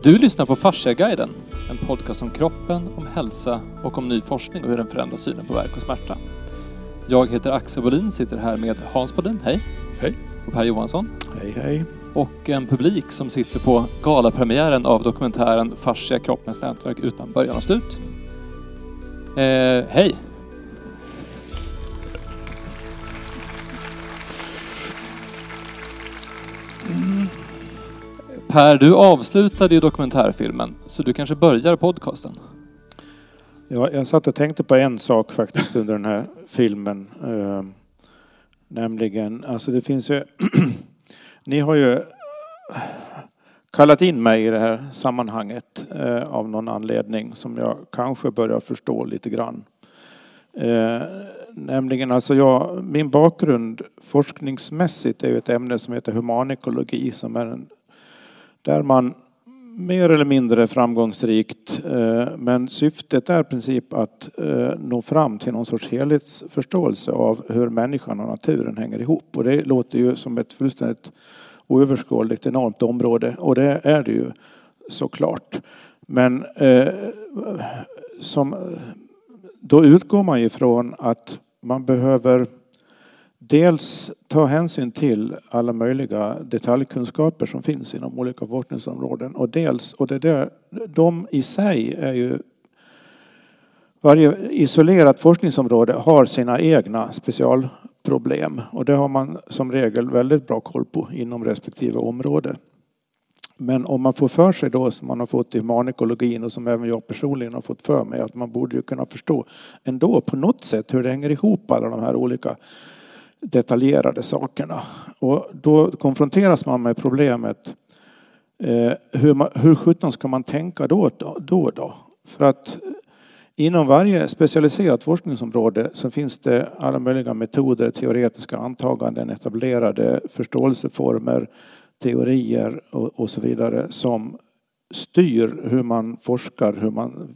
Du lyssnar på Fasciaguiden, en podcast om kroppen, om hälsa och om ny forskning och hur den förändrar synen på värk och smärta. Jag heter Axel Bolin, sitter här med Hans Bodin, hej. Hej. Och Per Johansson. Hej, hej. Och en publik som sitter på galapremiären av dokumentären Fascia, kroppens nätverk utan början och slut. Eh, hej. Per, du avslutade ju dokumentärfilmen, så du kanske börjar podcasten? Ja, jag satt och tänkte på en sak faktiskt under den här filmen. Eh, nämligen, alltså det finns ju... ni har ju kallat in mig i det här sammanhanget eh, av någon anledning som jag kanske börjar förstå lite grann. Eh, nämligen alltså jag, min bakgrund forskningsmässigt är ju ett ämne som heter humanekologi som är en, där man mer eller mindre framgångsrikt. Eh, men syftet är i princip att eh, nå fram till någon sorts helhetsförståelse av hur människan och naturen hänger ihop. Och det låter ju som ett fullständigt oöverskådligt enormt område och det är det ju såklart. Men eh, som, då utgår man ju ifrån att man behöver dels ta hänsyn till alla möjliga detaljkunskaper som finns inom olika forskningsområden och dels, och det där, de i sig är ju varje isolerat forskningsområde har sina egna specialproblem och det har man som regel väldigt bra koll på inom respektive område. Men om man får för sig då, som man har fått i humanekologin och som även jag personligen har fått för mig, att man borde ju kunna förstå ändå på något sätt hur det hänger ihop alla de här olika detaljerade sakerna. Och då konfronteras man med problemet eh, hur, man, hur sjutton ska man tänka då, då, då, då? För att eh, inom varje specialiserat forskningsområde så finns det alla möjliga metoder, teoretiska antaganden, etablerade förståelseformer, teorier och, och så vidare som styr hur man forskar, hur man,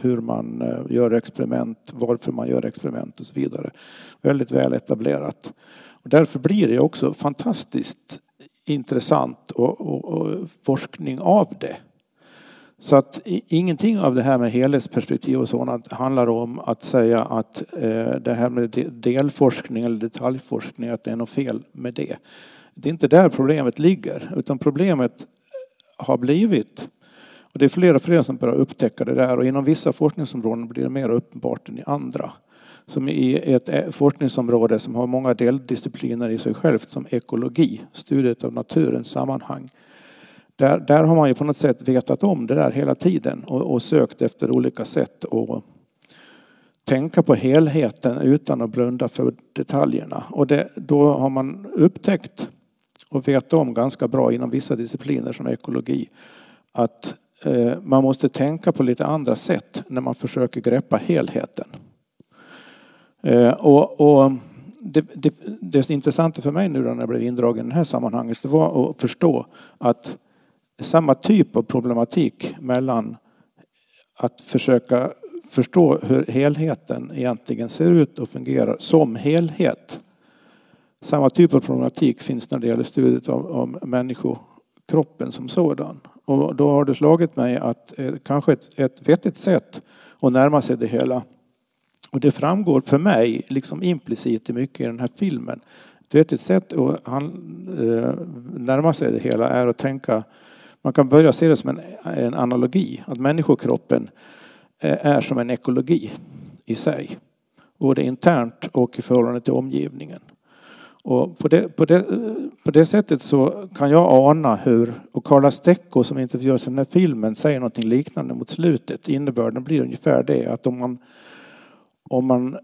hur man eh, gör experiment, varför man gör experiment och så vidare. Väldigt väl etablerat. Och därför blir det också fantastiskt intressant och, och, och forskning av det. Så att ingenting av det här med helhetsperspektiv och sådant handlar om att säga att eh, det här med delforskning eller detaljforskning, att det är något fel med det. Det är inte där problemet ligger, utan problemet har blivit. Och det är fler och fler som börjar upptäcka det där och inom vissa forskningsområden blir det mer uppenbart än i andra. Som i ett eh, forskningsområde som har många deldiscipliner i sig självt som ekologi, studiet av naturens sammanhang. Där, där har man ju på något sätt vetat om det där hela tiden och, och sökt efter olika sätt att tänka på helheten utan att blunda för detaljerna. Och det, då har man upptäckt och vet om ganska bra inom vissa discipliner som ekologi att eh, man måste tänka på lite andra sätt när man försöker greppa helheten. Eh, och, och det, det, det intressanta för mig nu när jag blev indragen i det här sammanhanget det var att förstå att samma typ av problematik mellan att försöka förstå hur helheten egentligen ser ut och fungerar som helhet samma typ av problematik finns när det gäller studiet av, av människokroppen som sådan. Och då har det slagit mig att eh, kanske ett, ett vettigt sätt att närma sig det hela. Och det framgår för mig, liksom implicit i mycket i den här filmen. Ett vettigt sätt att han, eh, närma sig det hela är att tänka, man kan börja se det som en, en analogi, att människokroppen eh, är som en ekologi i sig. Både internt och i förhållande till omgivningen. Och på, det, på, det, på det sättet så kan jag ana hur, och Carla Stecco som intervjuas i den här filmen säger något liknande mot slutet. Innebörden blir ungefär det att om man, om man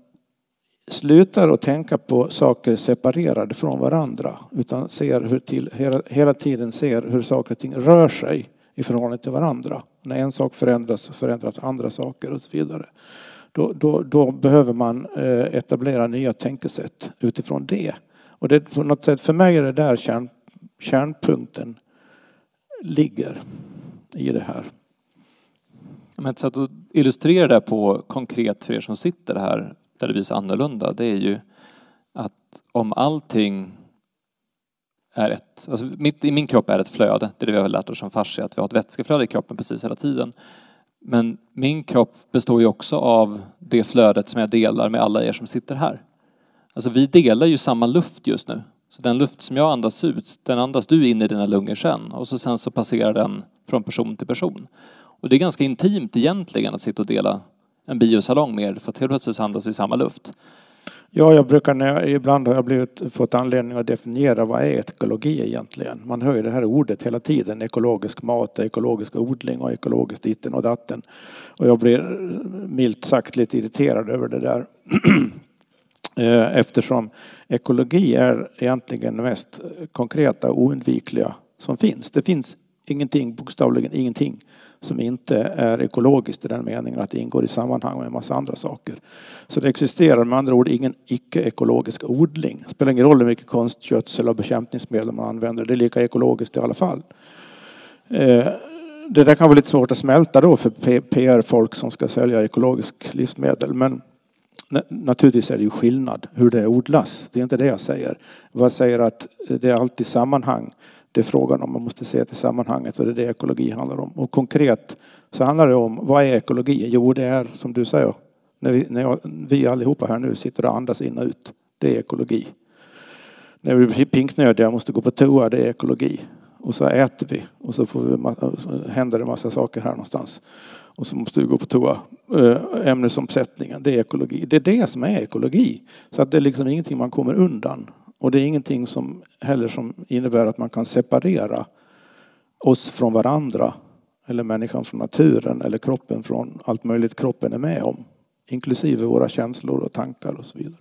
slutar att tänka på saker separerade från varandra utan ser hur till, hela, hela tiden ser hur saker och ting rör sig i förhållande till varandra. När en sak förändras förändras andra saker och så vidare. Då, då, då behöver man eh, etablera nya tänkesätt utifrån det. Och det på något sätt, för mig är det där kärn, kärnpunkten ligger i det här. Men ett sätt att illustrera det på konkret för er som sitter här, där det visar annorlunda, det är ju att om allting är ett, alltså mitt i min kropp är ett flöde, det är det vi har lärt oss som fascia, att vi har ett vätskeflöde i kroppen precis hela tiden. Men min kropp består ju också av det flödet som jag delar med alla er som sitter här. Alltså vi delar ju samma luft just nu. Så den luft som jag andas ut, den andas du in i dina lungor sen och så sen så passerar den från person till person. Och det är ganska intimt egentligen att sitta och dela en biosalong med er för att helt plötsligt andas vi samma luft. Ja, jag brukar när jag, ibland har jag blivit, fått anledning att definiera vad är ekologi egentligen. Man hör ju det här ordet hela tiden. Ekologisk mat, ekologisk odling och ekologiskt ditten och datten. Och jag blir milt sagt lite irriterad över det där. Eh, eftersom ekologi är egentligen det mest konkreta och oundvikliga som finns. Det finns ingenting, bokstavligen ingenting, som inte är ekologiskt i den meningen att det ingår i sammanhang med en massa andra saker. Så det existerar med andra ord ingen icke-ekologisk odling. Det spelar ingen roll hur mycket konstgödsel och bekämpningsmedel man använder, det är lika ekologiskt i alla fall. Eh, det där kan vara lite svårt att smälta då för PR-folk som ska sälja ekologiska livsmedel. Men naturligtvis är det ju skillnad hur det odlas. Det är inte det jag säger. Jag säger att det är alltid sammanhang det är frågan om. Man måste se till sammanhanget och det är det ekologi handlar om. Och konkret så handlar det om vad är ekologi? Jo, det är som du säger, när vi, när jag, vi allihopa här nu sitter och andas in och ut. Det är ekologi. När vi blir pinknödiga och måste gå på toa, det är ekologi. Och så äter vi och så, får vi, så händer det massa saker här någonstans. Och så måste vi gå på toa. Eh, Ämnesomsättningen, det är ekologi. Det är det som är ekologi. Så att det är liksom ingenting man kommer undan. Och det är ingenting som heller som innebär att man kan separera oss från varandra eller människan från naturen eller kroppen från allt möjligt kroppen är med om. Inklusive våra känslor och tankar och så vidare.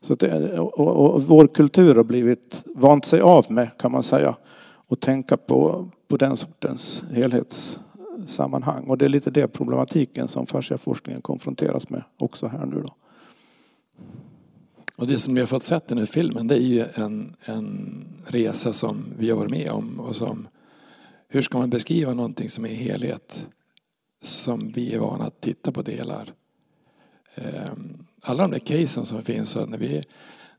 Så det, och, och, och, vår kultur har blivit vant sig av med kan man säga och tänka på, på den sortens helhets sammanhang Och det är lite det problematiken som fasciaforskningen konfronteras med också här nu då. Och det som vi har fått sett i den här filmen det är ju en, en resa som vi har varit med om och som hur ska man beskriva någonting som är helhet som vi är vana att titta på delar. Ehm, alla de där casen som finns, när vi,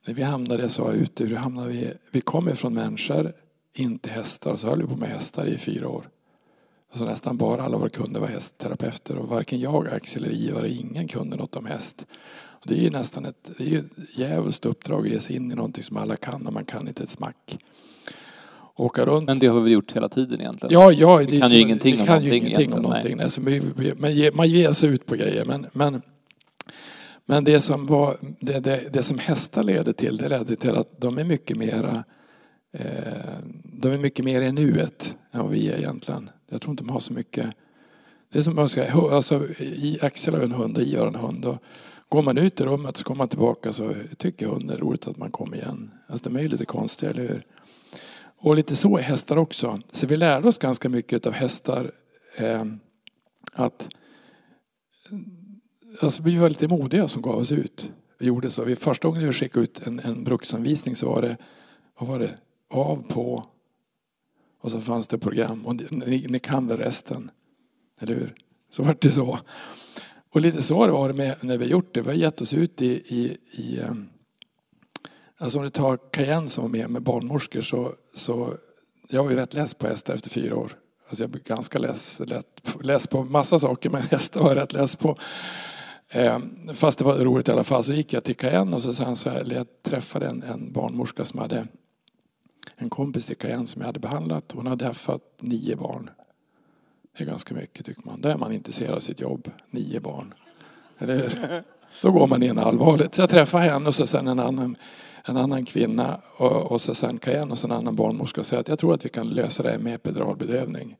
när vi hamnade så ute, hur hamnade vi? Vi kom från människor inte hästar och så höll vi på med hästar i fyra år. Alltså nästan bara alla våra kunder var hästterapeuter och varken jag, Axel eller Ivar, ingen kunde något om häst. Det är ju nästan ett, det är ett djävulskt uppdrag att ge sig in i någonting som alla kan och man kan inte ett smack. Åka runt. Men det har vi gjort hela tiden egentligen. Ja, ja. Det, vi kan ju ingenting om kan någonting. Ju ingenting om någonting. Nej. Så man, ger, man ger sig ut på grejer. Men, men, men det, som var, det, det, det som hästar leder till, det ledde till att de är mycket mera eh, de är mycket mer i nuet än vad vi är egentligen. Jag tror inte de har så mycket det är som man ska, alltså, Axel har en hund och Ivar har en hund. Och Går man ut i rummet så kommer man tillbaka så tycker hunden det är roligt att man kommer igen. Alltså de är ju lite konstiga, eller hur? Och lite så är hästar också. Så vi lärde oss ganska mycket av hästar. Eh, att alltså vi var lite modiga som gav oss ut. Vi gjorde så. Vi, första gången vi skickade ut en, en bruksanvisning så var det, vad var det, av, på och så fanns det program. Och ni, ni kan väl resten? Eller hur? Så var det så. Och lite så har det med när vi gjort det. Vi har gett oss ut i, i, i ehm, Alltså om du tar Cayenne som var med med barnmorskor så, så jag var ju rätt less på hästar efter fyra år. Alltså jag blev ganska less, lätt, less på massa saker men hästar var jag rätt less på. Ehm, fast det var roligt i alla fall så gick jag till Cayenne och så sen så jag träffade en, en barnmorska som hade en kompis till Cayenne som jag hade behandlat. Hon hade fött nio barn. Det är ganska mycket tycker man. Då är man intresserad av sitt jobb. Nio barn. Eller hur? Då går man in allvarligt. Så jag träffade henne och så sen en annan, en annan kvinna och, och så sen Cayenne och så en annan barnmorska och säga att jag tror att vi kan lösa det här med epiduralbedövning.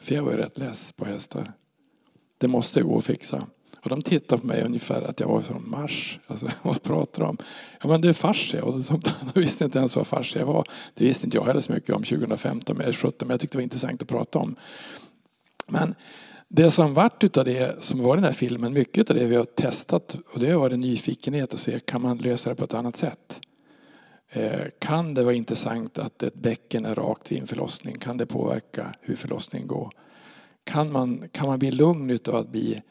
För jag var ju rätt less på hästar. Det måste gå att fixa. Och de tittade på mig ungefär att jag var från Mars. Alltså, vad pratar de om? Ja men det är fascia. Och de, de visste inte ens vad fascia var. Det visste inte jag heller så mycket om 2015 eller 2017. Men jag tyckte det var intressant att prata om. Men det som vart utav det som var i den här filmen, mycket av det vi har testat och det har varit nyfikenhet att se, kan man lösa det på ett annat sätt? Eh, kan det vara intressant att ett bäcken är rakt vid en förlossning? Kan det påverka hur förlossningen går? Kan man, kan man bli lugn utav att bli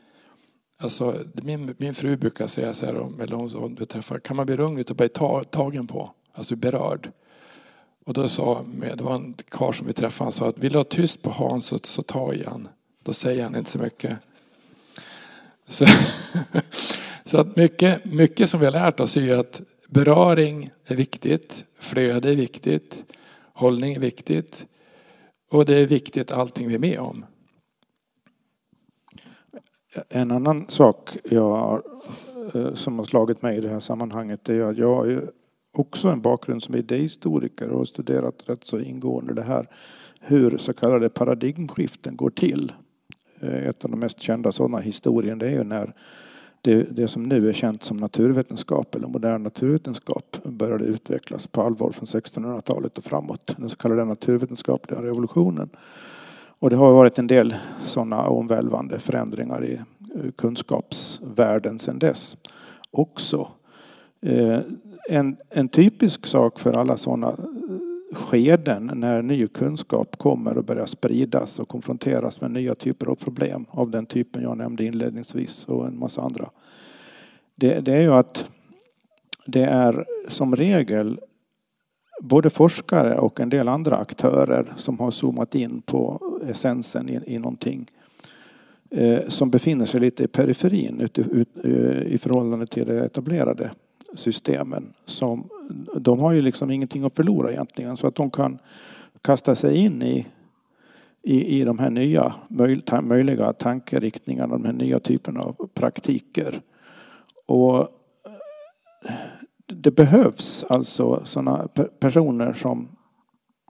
Alltså, min, min fru brukar säga så här, eller hon, hon träffar, kan man bli lugn utav att bli tagen på? Alltså berörd. Och då sa, det var en karl som vi träffade, han sa att vill du ha tyst på Hans så, så ta i han. Då säger han inte så mycket. Så, så att mycket, mycket som vi har lärt oss är ju att beröring är viktigt, flöde är viktigt, hållning är viktigt. Och det är viktigt allting vi är med om. En annan sak jag, eh, som har slagit mig i det här sammanhanget är att jag har också en bakgrund som idéhistoriker och har studerat rätt så ingående det här hur så kallade paradigmskiften går till. Eh, ett av de mest kända sådana historien det är ju när det, det som nu är känt som naturvetenskap eller modern naturvetenskap började utvecklas på allvar från 1600-talet och framåt. Den så kallade naturvetenskapliga revolutionen. Och det har varit en del sådana omvälvande förändringar i eh, kunskapsvärlden sedan dess också. Eh, en, en typisk sak för alla sådana eh, skeden när ny kunskap kommer och börjar spridas och konfronteras med nya typer av problem av den typen jag nämnde inledningsvis och en massa andra. Det, det är ju att det är som regel både forskare och en del andra aktörer som har zoomat in på essensen i, i någonting eh, som befinner sig lite i periferin ut, ut, eh, i förhållande till de etablerade systemen som de har ju liksom ingenting att förlora egentligen så att de kan kasta sig in i, i, i de här nya möj, möjliga tankeriktningarna, de här nya typerna av praktiker. Och eh, det behövs alltså sådana personer som,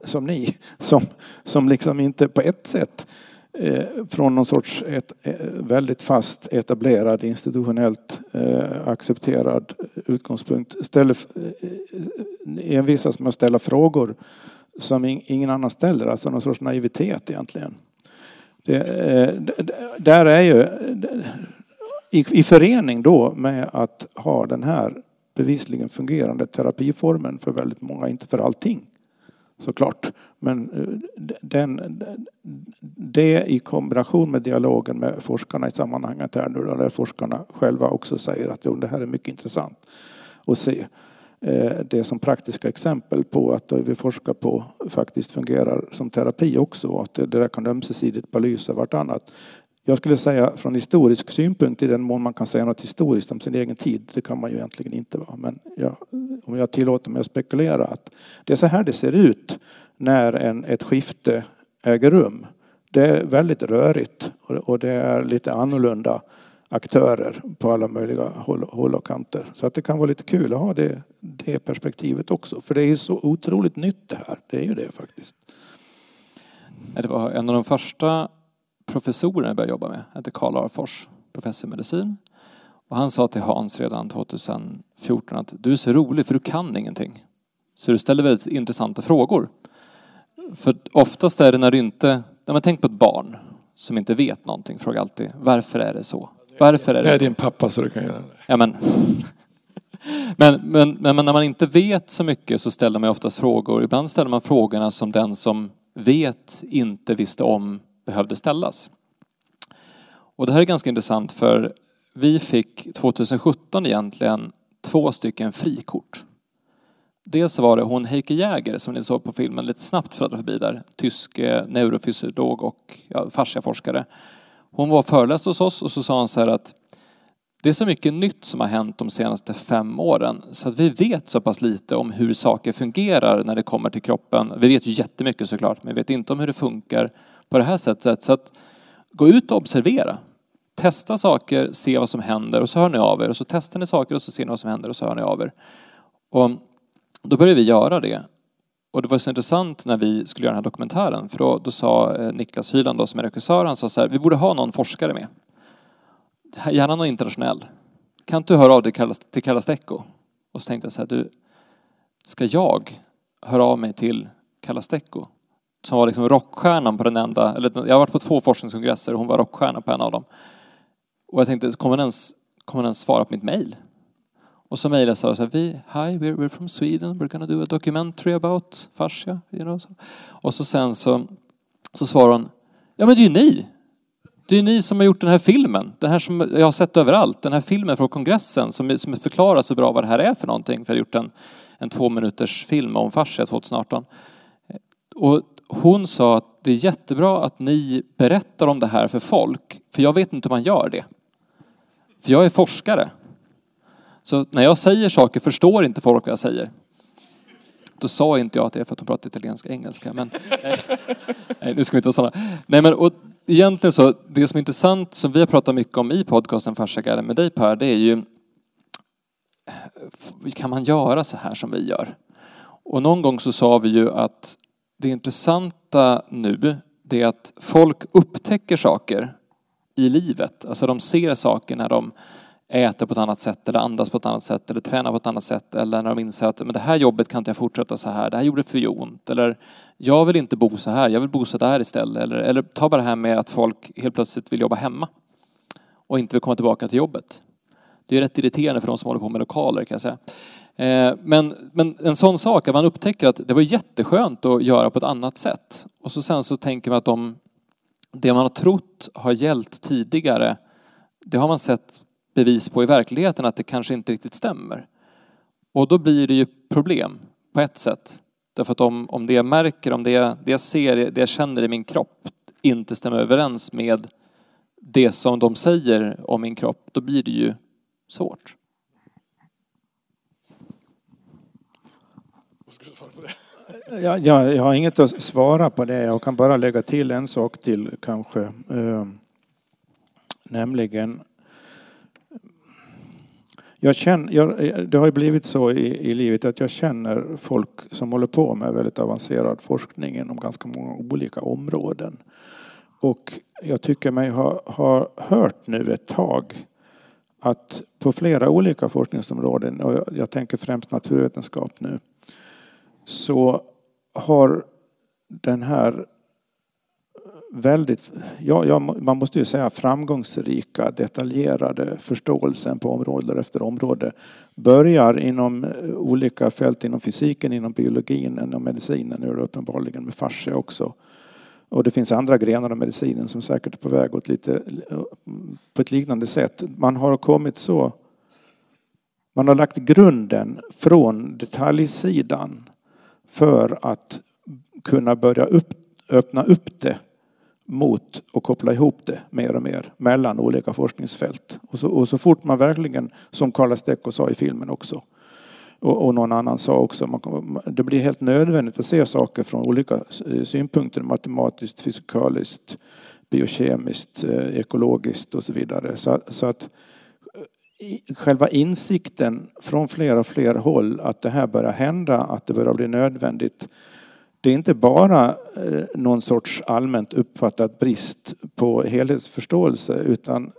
som ni som, som liksom inte på ett sätt Eh, från någon sorts ett, eh, väldigt fast etablerad institutionellt eh, accepterad utgångspunkt ställer, eh, eh, envisas med att ställa frågor som ingen annan ställer, alltså någon sorts naivitet egentligen. Det, eh, där är ju i, i förening då med att ha den här bevisligen fungerande terapiformen för väldigt många, inte för allting såklart. Men eh, den, det i kombination med dialogen med forskarna i sammanhanget här nu där forskarna själva också säger att jo, det här är mycket intressant att se eh, det som praktiska exempel på att det vi forskar på faktiskt fungerar som terapi också och att det där kan ömsesidigt belysa vartannat. Jag skulle säga från historisk synpunkt, i den mån man kan säga något historiskt om sin egen tid, det kan man ju egentligen inte vara. Men jag, om jag tillåter mig att spekulera att det är så här det ser ut när en, ett skifte äger rum. Det är väldigt rörigt och det är lite annorlunda aktörer på alla möjliga håll, håll och kanter. Så att det kan vara lite kul att ha det, det perspektivet också. För det är så otroligt nytt det här. Det är ju det faktiskt. Det var en av de första professorerna jag började jobba med hette Karl Arfors, professor i medicin. Och han sa till Hans redan 2014 att du är så rolig för du kan ingenting. Så du ställer väldigt intressanta frågor. För oftast är det när du inte, när man tänker på ett barn som inte vet någonting, frågar alltid varför är det så? Varför är det så? Jag är din pappa så du kan göra det. Ja, men. Men, men, men när man inte vet så mycket så ställer man oftast frågor. Ibland ställer man frågorna som den som vet inte visste om behövde ställas. Och det här är ganska intressant för vi fick 2017 egentligen två stycken frikort. Dels var det hon Heike Jäger som ni såg på filmen lite snabbt fladdra förbi där, tysk neurofysiolog och ja, fasciaforskare. Hon var föreläst hos oss och så sa hon så här att det är så mycket nytt som har hänt de senaste fem åren så att vi vet så pass lite om hur saker fungerar när det kommer till kroppen. Vi vet ju jättemycket såklart, men vi vet inte om hur det funkar på det här sättet. Så att gå ut och observera. Testa saker, se vad som händer och så hör ni av er. Och så testar ni saker och så ser ni vad som händer och så hör ni av er. Och då började vi göra det. Och det var så intressant när vi skulle göra den här dokumentären. För då, då sa eh, Niklas Hyland då, som är regissör, han sa så här, vi borde ha någon forskare med. Gärna någon internationell. Kan inte du höra av dig till Carla Stecco? Och så tänkte jag så här, du, ska jag höra av mig till Carla Stecco? Som var liksom rockstjärnan på den enda, eller jag har varit på två forskningskongresser och hon var rockstjärna på en av dem. Och jag tänkte, kommer den ens, kommer ens svara på mitt mail? Och så mejlade jag så här, vi, hi, we're, we're from Sweden, we're gonna do a documentary about fascia. You know, so. Och så sen så, så svarade hon, ja men det är ju ni. Det är ju ni som har gjort den här filmen, den här som jag har sett överallt, den här filmen från kongressen som, som förklarar så bra vad det här är för någonting. För jag har gjort en en två minuters film om fascia 2018. Och hon sa att det är jättebra att ni berättar om det här för folk, för jag vet inte hur man gör det. För jag är forskare. Så när jag säger saker förstår inte folk vad jag säger. Då sa inte jag att det är för att de pratar italienska engelska, men nej, nej, nu ska vi inte vara sådana. Nej, men och egentligen så, det som är intressant, som vi har pratat mycket om i podcasten Fascia med dig Per, det är ju kan man göra så här som vi gör? Och någon gång så sa vi ju att det intressanta nu, det är att folk upptäcker saker i livet. Alltså de ser saker när de äter på ett annat sätt eller andas på ett annat sätt eller tränar på ett annat sätt eller när de inser att men det här jobbet kan inte jag fortsätta så här, det här gjorde för ont eller jag vill inte bo så här, jag vill bo så där istället eller, eller ta bara det här med att folk helt plötsligt vill jobba hemma och inte vill komma tillbaka till jobbet. Det är rätt irriterande för de som håller på med lokaler kan jag säga. Eh, men, men en sån sak, att man upptäcker att det var jätteskönt att göra på ett annat sätt. Och så sen så tänker man att de, det man har trott har gällt tidigare, det har man sett bevis på i verkligheten att det kanske inte riktigt stämmer. Och då blir det ju problem på ett sätt. Därför att om, om det jag märker, om det, det jag ser, det jag känner i min kropp inte stämmer överens med det som de säger om min kropp, då blir det ju svårt. Jag, eh, jag, jag har inget att svara på det. Jag kan bara lägga till en sak till kanske. Eh, nämligen jag känner, jag, eh, det har ju blivit så i, i livet att jag känner folk som håller på med väldigt avancerad forskning inom ganska många olika områden. Och jag tycker mig ha, ha hört nu ett tag att på flera olika forskningsområden, och jag tänker främst naturvetenskap nu, så har den här väldigt, ja, ja, man måste ju säga framgångsrika, detaljerade förståelsen på område efter område börjar inom eh, olika fält inom fysiken, inom biologin, inom medicinen, nu är det uppenbarligen med fascia också. Och det finns andra grenar av medicinen som säkert är på väg åt lite eh, på ett liknande sätt. Man har kommit så man har lagt grunden från detaljsidan för att kunna börja upp, öppna upp det mot och koppla ihop det mer och mer mellan olika forskningsfält. Och så, och så fort man verkligen, som Carla Stecco sa i filmen också, och, och någon annan sa också, man, det blir helt nödvändigt att se saker från olika eh, synpunkter, matematiskt, fysikaliskt, biokemiskt, eh, ekologiskt och så vidare. Så, så att själva insikten från fler och fler håll att det här börjar hända, att det börjar bli nödvändigt. Det är inte bara eh, någon sorts allmänt uppfattad brist på helhetsförståelse utan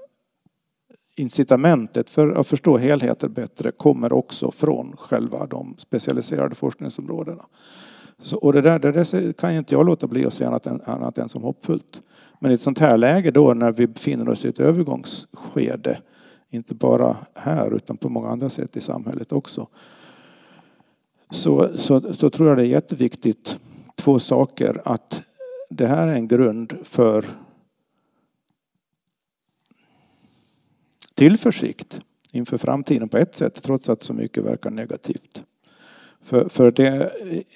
incitamentet för att förstå helheter bättre kommer också från själva de specialiserade forskningsområdena. Så, och det där, det där kan inte jag låta bli att se annat än, annat än som hoppfullt. Men i ett sånt här läge då när vi befinner oss i ett övergångsskede inte bara här utan på många andra sätt i samhället också. Så, så, så tror jag det är jätteviktigt, två saker, att det här är en grund för tillförsikt inför framtiden på ett sätt, trots att så mycket verkar negativt. För, för det,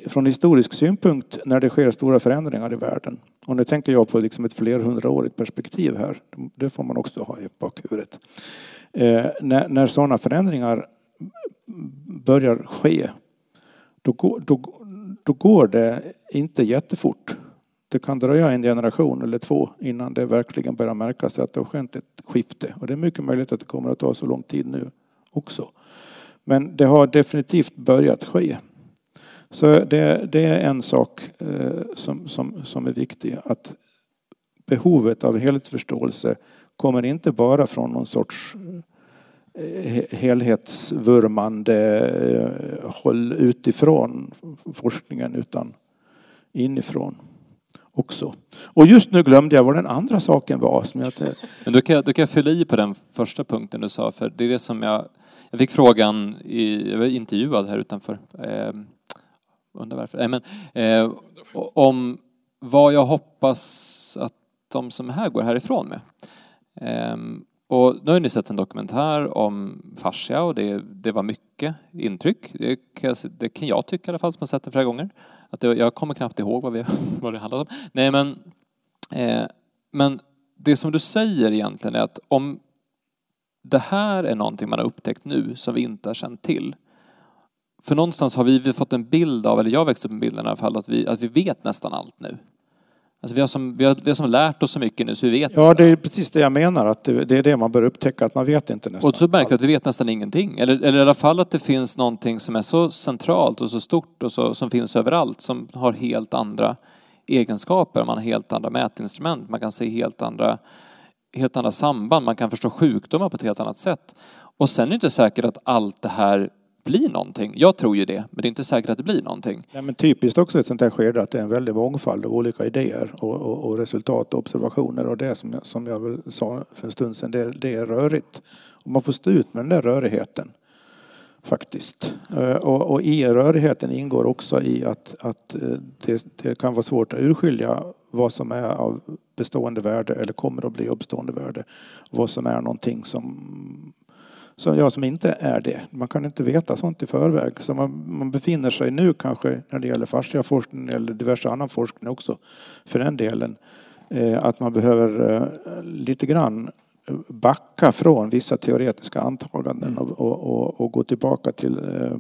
från historisk synpunkt, när det sker stora förändringar i världen, och nu tänker jag på liksom ett flerhundraårigt perspektiv här, det får man också ha i bakhuvudet. Eh, när, när sådana förändringar börjar ske, då, går, då, då går det inte jättefort. Det kan dröja en generation eller två innan det verkligen börjar märkas att det har skett ett skifte. Och det är mycket möjligt att det kommer att ta så lång tid nu också. Men det har definitivt börjat ske. Så det, det är en sak eh, som, som, som är viktig. Att behovet av helhetsförståelse kommer inte bara från någon sorts eh, helhetsvurmande eh, håll utifrån forskningen utan inifrån också. Och just nu glömde jag vad den andra saken var. Som jag... Men du kan, du kan fylla i på den första punkten du sa, för det är det som jag... Jag fick frågan, i, jag var intervjuad här utanför, eh, undrar varför, Nej, men, eh, om vad jag hoppas att de som är här går härifrån med. Eh, Och nu har ni sett en dokumentär om fascia och det, det var mycket intryck. Det kan, jag, det kan jag tycka i alla fall som har sett den flera gånger. Att det, jag kommer knappt ihåg vad, vi, vad det handlade om. Nej men, eh, men det som du säger egentligen är att om det här är någonting man har upptäckt nu som vi inte har känt till. För någonstans har vi, vi fått en bild av, eller jag växte upp med bilden i alla fall, att vi, att vi vet nästan allt nu. Alltså vi, har som, vi, har, vi har som lärt oss så mycket nu så vi vet. Ja, det är precis det jag menar, att det, det är det man bör upptäcka, att man vet inte nästan. Och så märker vi att vi vet nästan ingenting. Eller, eller i alla fall att det finns någonting som är så centralt och så stort och så, som finns överallt som har helt andra egenskaper. Man har helt andra mätinstrument, man kan se helt andra, helt andra samband, man kan förstå sjukdomar på ett helt annat sätt. Och sen är det inte säkert att allt det här blir någonting. Jag tror ju det, men det är inte säkert att det blir någonting. Nej, men typiskt också i ett sånt här skede att det är en väldig mångfald av olika idéer och, och, och resultat och observationer och det som jag, som jag väl sa för en stund sedan, det, det är rörigt. Och man får stå ut med den där rörigheten faktiskt. Eh, och, och i rörigheten ingår också i att, att eh, det, det, kan vara svårt att urskilja vad som är av bestående värde eller kommer att bli av bestående värde. Vad som är någonting som som, ja, som inte är det. Man kan inte veta sånt i förväg. Så man, man befinner sig nu kanske när det gäller fasciaforskning eller diverse annan forskning också för den delen. Eh, att man behöver eh, lite grann backa från vissa teoretiska antaganden mm. och, och, och, och, gå tillbaka till eh,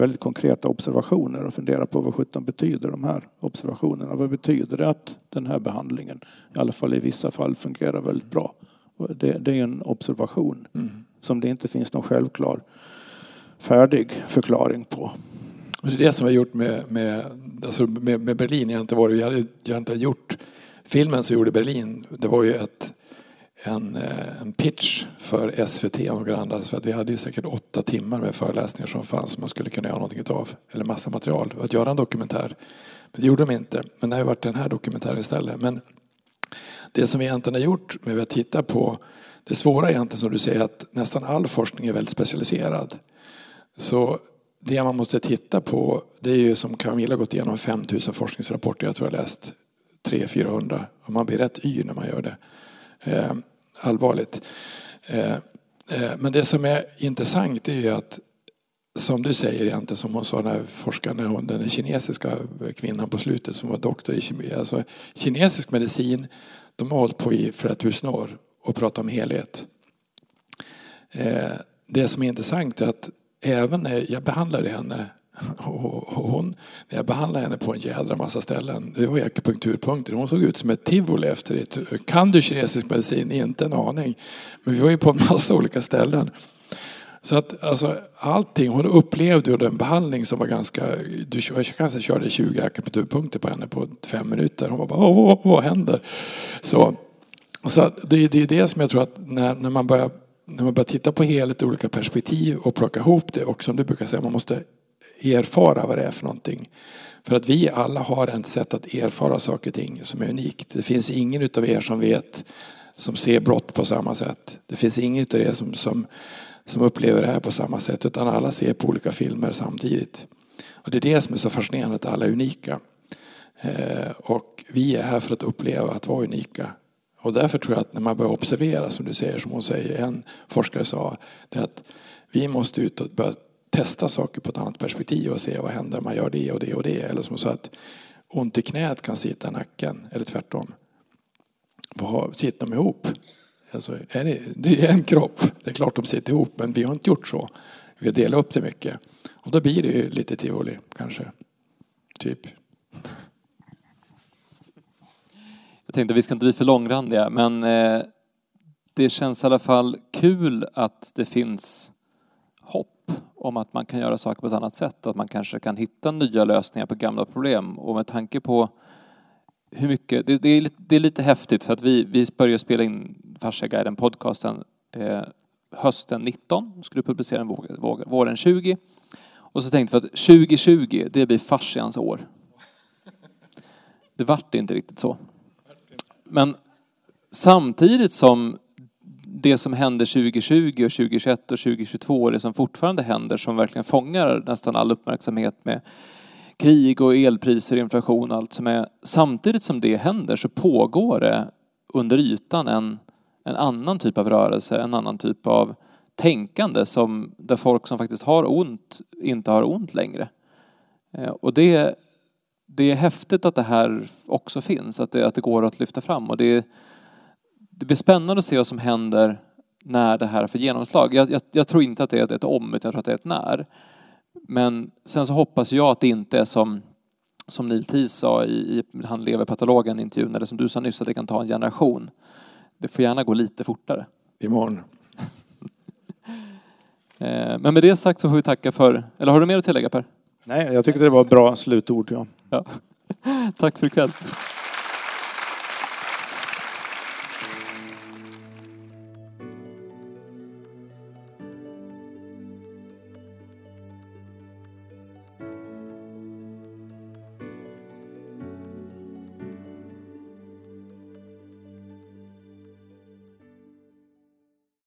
väldigt konkreta observationer och fundera på vad sjutton betyder de här observationerna? Vad betyder det att den här behandlingen i alla fall i vissa fall fungerar väldigt bra? Det, det är en observation. Mm som det inte finns någon självklar färdig förklaring på. Och det är det som vi har gjort med, med, alltså med, med Berlin. Jag inte varit, vi hade, jag inte gjort filmen som gjorde Berlin. Det var ju ett, en, eh, en pitch för SVT och några andra. För att vi hade ju säkert åtta timmar med föreläsningar som fanns som man skulle kunna göra någonting av. Eller massa material. Att göra en dokumentär. Men det gjorde de inte. Men det har ju varit den här dokumentären istället. Men det som vi egentligen har gjort med att titta på det svåra egentligen som du säger att nästan all forskning är väldigt specialiserad. Så det man måste titta på det är ju som Camilla gått igenom 5000 forskningsrapporter. Jag tror jag läst 300-400 och man blir rätt yr när man gör det. Eh, Allvarligt. Eh, eh, men det som är intressant är ju att som du säger egentligen, som hon sa, den här forskaren, den kinesiska kvinnan på slutet som var doktor i kemi. Alltså, kinesisk medicin, de har hållit på i flera tusen år och pratat om helhet. Eh, det som är intressant är att även när jag behandlade henne hon, när jag behandlade henne på en jädra massa ställen. Det var akupunkturpunkter. Hon såg ut som ett tivoli efter det. Kan du kinesisk medicin? Inte en aning. Men vi var ju på en massa olika ställen. Så att alltså allting, hon upplevde ju den behandling som var ganska, du kanske körde 20 akupunkturpunkter på henne på fem minuter. Hon var bara, vad, vad händer? Så så det, är, det är det som jag tror att när, när, man börjar, när man börjar titta på helhet ur olika perspektiv och plocka ihop det och som du brukar säga, man måste erfara vad det är för någonting. För att vi alla har ett sätt att erfara saker och ting som är unikt. Det finns ingen utav er som vet, som ser brott på samma sätt. Det finns ingen utav er som, som, som upplever det här på samma sätt utan alla ser på olika filmer samtidigt. Och det är det som är så fascinerande, att alla är unika. Eh, och vi är här för att uppleva att vara unika. Och därför tror jag att när man börjar observera, som du säger, som hon säger, en forskare sa, det är att vi måste ut och börja testa saker på ett annat perspektiv och se vad händer om man gör det och det och det. Eller som så att ont i knät kan sitta i nacken, eller tvärtom. Sitter de ihop? Alltså, är det, det är en kropp, det är klart de sitter ihop, men vi har inte gjort så. Vi har delat upp det mycket. Och då blir det ju lite tivoli, kanske. Typ. Jag tänkte vi ska inte bli för långrandiga, men eh, det känns i alla fall kul att det finns hopp om att man kan göra saker på ett annat sätt och att man kanske kan hitta nya lösningar på gamla problem. Och med tanke på hur mycket, det, det, är, lite, det är lite häftigt för att vi, vi började spela in Fasciaguiden podcasten eh, hösten 19, skulle publicera den våren 20. Och så tänkte vi att 2020, det blir fascians år. Det vart inte riktigt så. Men samtidigt som det som hände 2020 och 2021 och 2022 och det som fortfarande händer som verkligen fångar nästan all uppmärksamhet med krig och elpriser, inflation och allt som är. Samtidigt som det händer så pågår det under ytan en, en annan typ av rörelse, en annan typ av tänkande som, där folk som faktiskt har ont inte har ont längre. Eh, och det, det är häftigt att det här också finns, att det, att det går att lyfta fram. Och det, det blir spännande att se vad som händer när det här får genomslag. Jag, jag, jag tror inte att det är ett om, utan jag tror att det är ett när. Men sen så hoppas jag att det inte är som, som Neil Tees sa i, i han leverpatologen intervjun, eller som du sa nyss, att det kan ta en generation. Det får gärna gå lite fortare. Imorgon. Eh, men med det sagt så får vi tacka för, eller har du mer att tillägga Per? Nej, jag tycker det var bra slutord. Ja. Ja. Tack för ikväll.